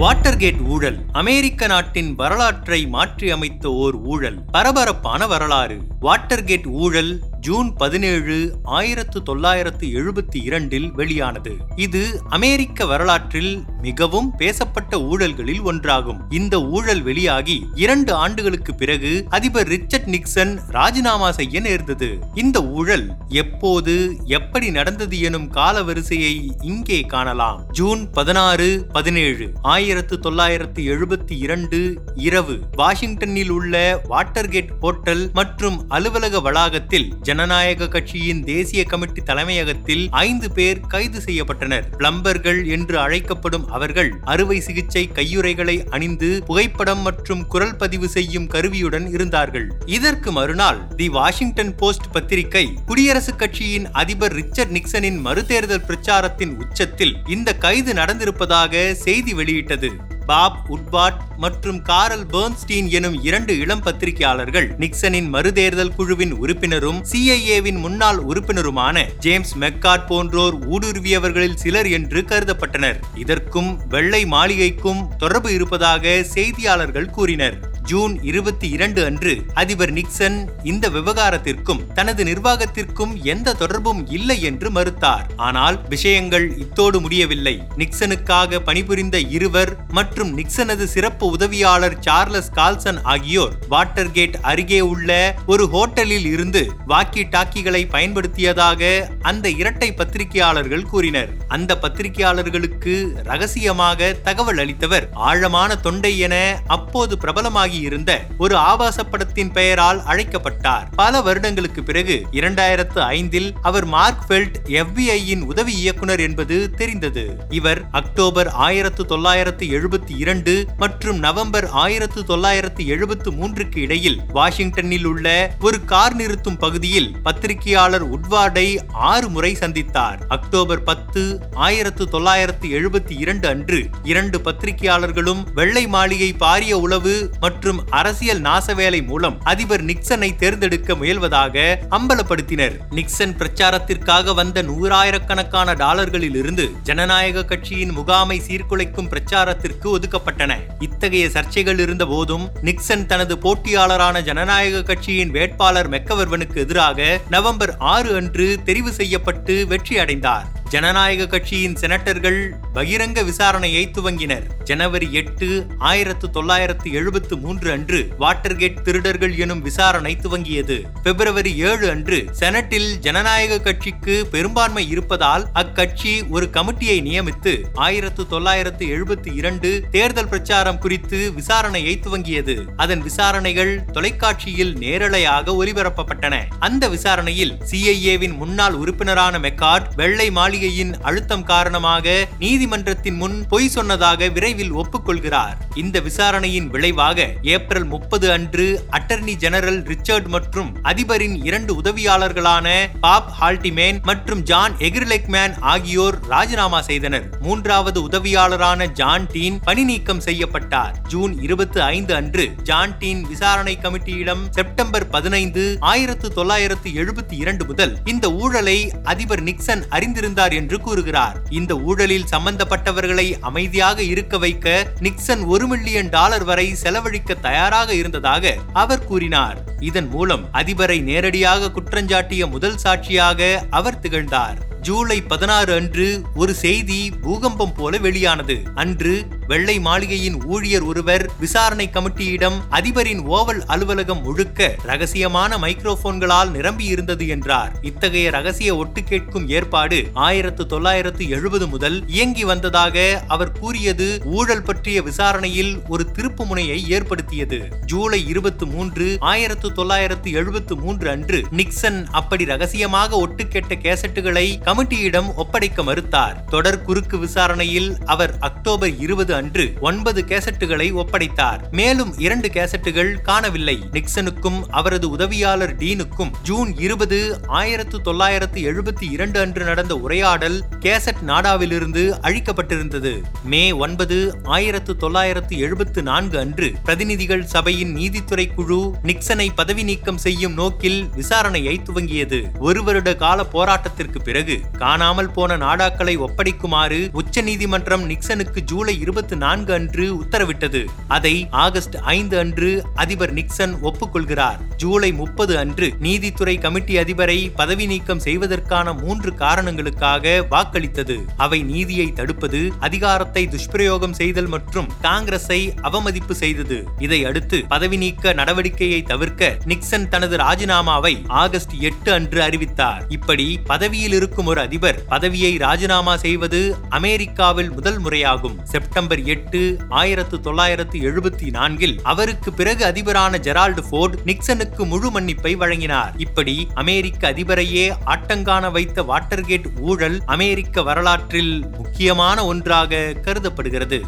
Watergate ஊழல் அமெரிக்க நாட்டின் வரலாற்றை மாற்றியமைத்த ஓர் ஊழல் பரபரப்பான வரலாறு. வாட்டர்கேட் ஊழல் ஜூன் பதினேழு ஆயிரத்து தொள்ளாயிரத்து எழுபத்தி இரண்டில் வெளியானது. இது அமெரிக்க வரலாற்றில் மிகவும் பேசப்பட்ட ஊழல்களில் ஒன்றாகும். இந்த ஊழல் வெளியாகி இரண்டு ஆண்டுகளுக்கு பிறகு அதிபர் ரிச்சர்ட் நிக்சன் ராஜினாமா செய்ய நேர்ந்தது. இந்த ஊழல் எப்போது எப்படி நடந்தது எனும் கால வரிசையை இங்கே காணலாம். ஜூன் பதினாறு பதினேழு ஆயிரத்து தொள்ளாயிரத்து எழுபத்தி இரண்டு இரவு வாஷிங்டனில் உள்ள வாட்டர்கேட் ஹோட்டல் மற்றும் அலுவலக வளாகத்தில் ஜனநாயக கட்சியின் தேசிய கமிட்டி தலைமையகத்தில் ஐந்து பேர் கைது செய்யப்பட்டனர். பிளம்பர்கள் என்று அழைக்கப்படும் அவர்கள் அறுவை சிகிச்சை கையுறைகளை அணிந்து புகைப்படம் மற்றும் குரல் பதிவு செய்யும் கருவியுடன் இருந்தார்கள். இதற்கு மறுநாள் தி வாஷிங்டன் போஸ்ட் பத்திரிகை குடியரசுக் கட்சியின் அதிபர் ரிச்சர்ட் நிக்சனின் மறுதேர்தல் பிரச்சாரத்தின் உச்சத்தில் இந்த கைது நடந்திருப்பதாக செய்தி வெளியிட்டது. பாப் உட்வாட் மற்றும் காரல் பேர்ன்ஸ்டீன் எனும் இரண்டு இளம் பத்திரிகையாளர்கள் நிக்சனின் மறுதேர்தல் குழுவின் உறுப்பினரும் சிஐஏவின் முன்னாள் உறுப்பினருமான ஜேம்ஸ் மெக்கார்ட் போன்றோர் ஊடுருவியவர்களில் சிலர் என்று கருதப்பட்டனர். இதற்கும் வெள்ளை மாளிகைக்கும் தொடர்பு இருப்பதாக செய்தியாளர்கள் கூறினர். ஜூன் இருபத்தி இரண்டு அன்று அதிபர் நிக்சன் இந்த விவகாரத்திற்கும் தனது நிர்வாகத்திற்கும் எந்த தொடர்பும் இல்லை என்று மறுத்தார். ஆனால் விஷயங்கள் இத்தோடு முடியவில்லை. நிக்சனுக்காக பணிபுரிந்த இருவர் மற்றும் நிக்சனது சிறப்பு உதவியாளர் சார்லஸ் கால்சன் ஆகியோர் வாட்டர் கேட் அருகே உள்ள ஒரு ஹோட்டலில் இருந்து வாக்கி டாக்கிகளை பயன்படுத்தியதாக அந்த இரட்டை பத்திரிகையாளர்கள் கூறினர். அந்த பத்திரிகையாளர்களுக்கு ரகசியமாக தகவல் அளித்தவர் ஆழமான தொண்டை என அப்போது பிரபலமாகி இருந்த ஒரு ஆபாச படத்தின் பெயரால் அழைக்கப்பட்டார். பல வருடங்களுக்கு பிறகு இரண்டாயிரத்து ஐந்தில் அவர் மார்க் ஃபெல்ட் எஃபிஐயின் உதவி இயக்குனர் என்பது தெரிந்தது. இவர் அக்டோபர் ஆயிரத்து தொள்ளாயிரத்து எழுபத்தி இரண்டு மற்றும் நவம்பர் ஆயிரத்து தொள்ளாயிரத்து எழுபத்து மூன்றுக்கு இடையில் வாஷிங்டனில் உள்ள ஒரு கார் நிறுத்தும் பகுதியில் பத்திரிகையாளர் உட்வார்டை ஆறு முறை சந்தித்தார். அக்டோபர் பத்து ஆயிரத்து தொள்ளாயிரத்து எழுபத்தி இரண்டு அன்று இரண்டு பத்திரிகையாளர்களும் வெள்ளை மாளிகை பாரிய உளவு மற்றும் மற்றும் அரசியல் நாசவேலை மூலம் அதிபர் நிக்சனை தேர்ந்தெடுக்க முயல்வதாக அம்பலப்படுத்தினர். நிக்சன் பிரச்சாரத்திற்காக வந்த நூறாயிரக்கணக்கான டாலர்களில் இருந்து ஜனநாயக கட்சியின் முகாமை சீர்குலைக்கும் பிரச்சாரத்திற்கு ஒதுக்கப்பட்டன. இத்தகைய சர்ச்சைகள் இருந்த போதும் நிக்சன் தனது போட்டியாளரான ஜனநாயக கட்சியின் வேட்பாளர் மெக்கவர்வனுக்கு எதிராக நவம்பர் ஆறு அன்று தெரிவு செய்யப்பட்டு வெற்றி அடைந்தார் ஜனநாயக கட்சியின் செனட்டர்கள் பகிரங்க விசாரணையை துவங்கினர். ஜனவரி எட்டு ஆயிரத்து தொள்ளாயிரத்து எழுபத்து மூன்று அன்று வாட்டர்கேட் திருடர்கள் எனும் விசாரணை துவங்கியது. பிப்ரவரி ஏழு அன்று செனட்டில் ஜனநாயக கட்சிக்கு பெரும்பான்மை இருப்பதால் அக்கட்சி ஒரு கமிட்டியை நியமித்து ஆயிரத்து தொள்ளாயிரத்து எழுபத்தி இரண்டு தேர்தல் பிரச்சாரம் குறித்து விசாரணையை துவங்கியது. அதன் விசாரணைகள் தொலைக்காட்சியில் நேரலையாக ஒலிபரப்பப்பட்டன. அந்த விசாரணையில் சிஐஏவின் முன்னாள் உறுப்பினரான மெக்கார்ட் வெள்ளை மாளிகை மாளிகையின் அழுத்தம் காரணமாக நீதிமன்றத்தின் முன் பொய் சொன்னதாக விரைவில் ஒப்புக்கொள்கிறார். இந்த விசாரணையின் விளைவாக ஏப்ரல் முப்பது அன்று அட்டர்னி ஜெனரல் ரிச்சர்ட் மற்றும் அதிபரின் இரண்டு உதவியாளர்களான பாப் ஹால்டிமேன் மற்றும் ஜான் எகிர்லெக்மேன் ஆகியோர் ராஜினாமா செய்தனர். மூன்றாவது உதவியாளரான ஜான் டீன் பணி நீக்கம் செய்யப்பட்டார். ஜூன் இருபத்தி ஐந்து அன்று ஜான் டீன் விசாரணை கமிட்டியிடம் செப்டம்பர் பதினைந்து ஆயிரத்து தொள்ளாயிரத்து எழுபத்தி இரண்டு முதல் இந்த ஊழலை அதிபர் நிக்சன் அறிந்திருந்தார் என்று கூறுகிறார். இந்த ஊழலில் சம்பந்தப்பட்டவர்களை அமைதியாக இருக்க வைக்க நிக்சன் ஒரு மில்லியன் டாலர் வரை செலவழிக்க தயாராக இருந்ததாக அவர் கூறினார். இதன் மூலம் அதிபரை நேரடியாக குற்றஞ்சாட்டிய முதல் சாட்சியாக அவர் திகழ்ந்தார். ஜூலை பதினாறு அன்று ஒரு செய்தி பூகம்பம் போல வெளியானது. அன்று வெள்ளை மாளிகையின் ஊழியர் ஒருவர் விசாரணை கமிட்டியிடம் அதிபரின் ஓவல் அலுவலகம் முழுக்க ரகசியமான மைக்ரோபோன்களால் நிரம்பி இருந்தது என்றார். இத்தகைய ரகசிய ஒட்டு கேட்கும் ஏற்பாடு ஆயிரத்து தொள்ளாயிரத்து எழுபது முதல் இயங்கி வந்ததாக அவர் கூறியது ஊழல் பற்றிய விசாரணையில் ஒரு திருப்பு முனையை ஏற்படுத்தியது. ஜூலை இருபத்தி மூன்று ஆயிரத்து தொள்ளாயிரத்து எழுபத்து மூன்று அன்று நிக்சன் அப்படி ரகசியமாக ஒட்டு கேட்ட கேசட்டுகளை கமிட்டியிடம் ஒப்படைக்க மறுத்தார். தொடர் குறுக்கு விசாரணையில் அவர் அக்டோபர் இருபது அன்று ஒன்பது கேசட்டுகளை ஒப்படைத்தார். மேலும் இரண்டு கேசட்டுகள் காணவில்லை. நிக்சனுக்கும் அவரது உதவியாளர் டீனுக்கும் ஜூன் இருபது ஆயிரத்து தொள்ளாயிரத்து எழுபத்தி இரண்டு அன்று நடந்த உரையாடல் கேசட் நாடாவிலிருந்து அழிக்கப்பட்டிருந்தது. மே ஒன்பது ஆயிரத்து தொள்ளாயிரத்து எழுபத்து நான்கு அன்று பிரதிநிதிகள் சபையின் நீதித்துறை குழு நிக்சனை பதவி நீக்கம் செய்யும் நோக்கில் விசாரணையை துவங்கியது. ஒரு வருட கால போராட்டத்திற்கு பிறகு காணாமல் போன நாடாக்களை ஒப்படைக்குமாறு உச்ச நீதிமன்றம் நிக்சனுக்கு ஜூலை இருபத்தி இருபத்தி நான்கு அன்று உத்தரவிட்டது. அதை ஆகஸ்ட் ஐந்து அன்று அதிபர் நிக்சன் ஒப்புக்கொள்கிறார். ஜூலை முப்பது அன்று நீதித்துறை கமிட்டி அதிபரை பதவி நீக்கம் செய்வதற்கான மூன்று காரணங்களுக்காக வாக்களித்தது. அவை நீதியை தடுப்பது அதிகாரத்தை துஷ்பிரயோகம் செய்தல் மற்றும் காங்கிரஸை அவமதிப்பு செய்தது. இதை அடுத்து பதவி நீக்க நடவடிக்கையை தவிர்க்க நிக்சன் தனது ராஜினாமாவை ஆகஸ்ட் எட்டு அன்று அறிவித்தார். இப்படி பதவியில் இருக்கும் ஒரு அதிபர் பதவியை ராஜினாமா செய்வது அமெரிக்காவில் முதல் முறையாகும். செப்டம்பர் எட்டு ஆயிரத்து தொள்ளாயிரத்து எழுபத்தி நான்கில் அவருக்கு பிறகு அதிபரான ஜெரால்டு போர்டு நிக்சனுக்கு முழு மன்னிப்பை வழங்கினார். இப்படி அமெரிக்க அதிபரையே ஆட்டங்காண வைத்த வாட்டர்கேட் ஊழல் அமெரிக்க வரலாற்றில் முக்கியமான ஒன்றாக கருதப்படுகிறது.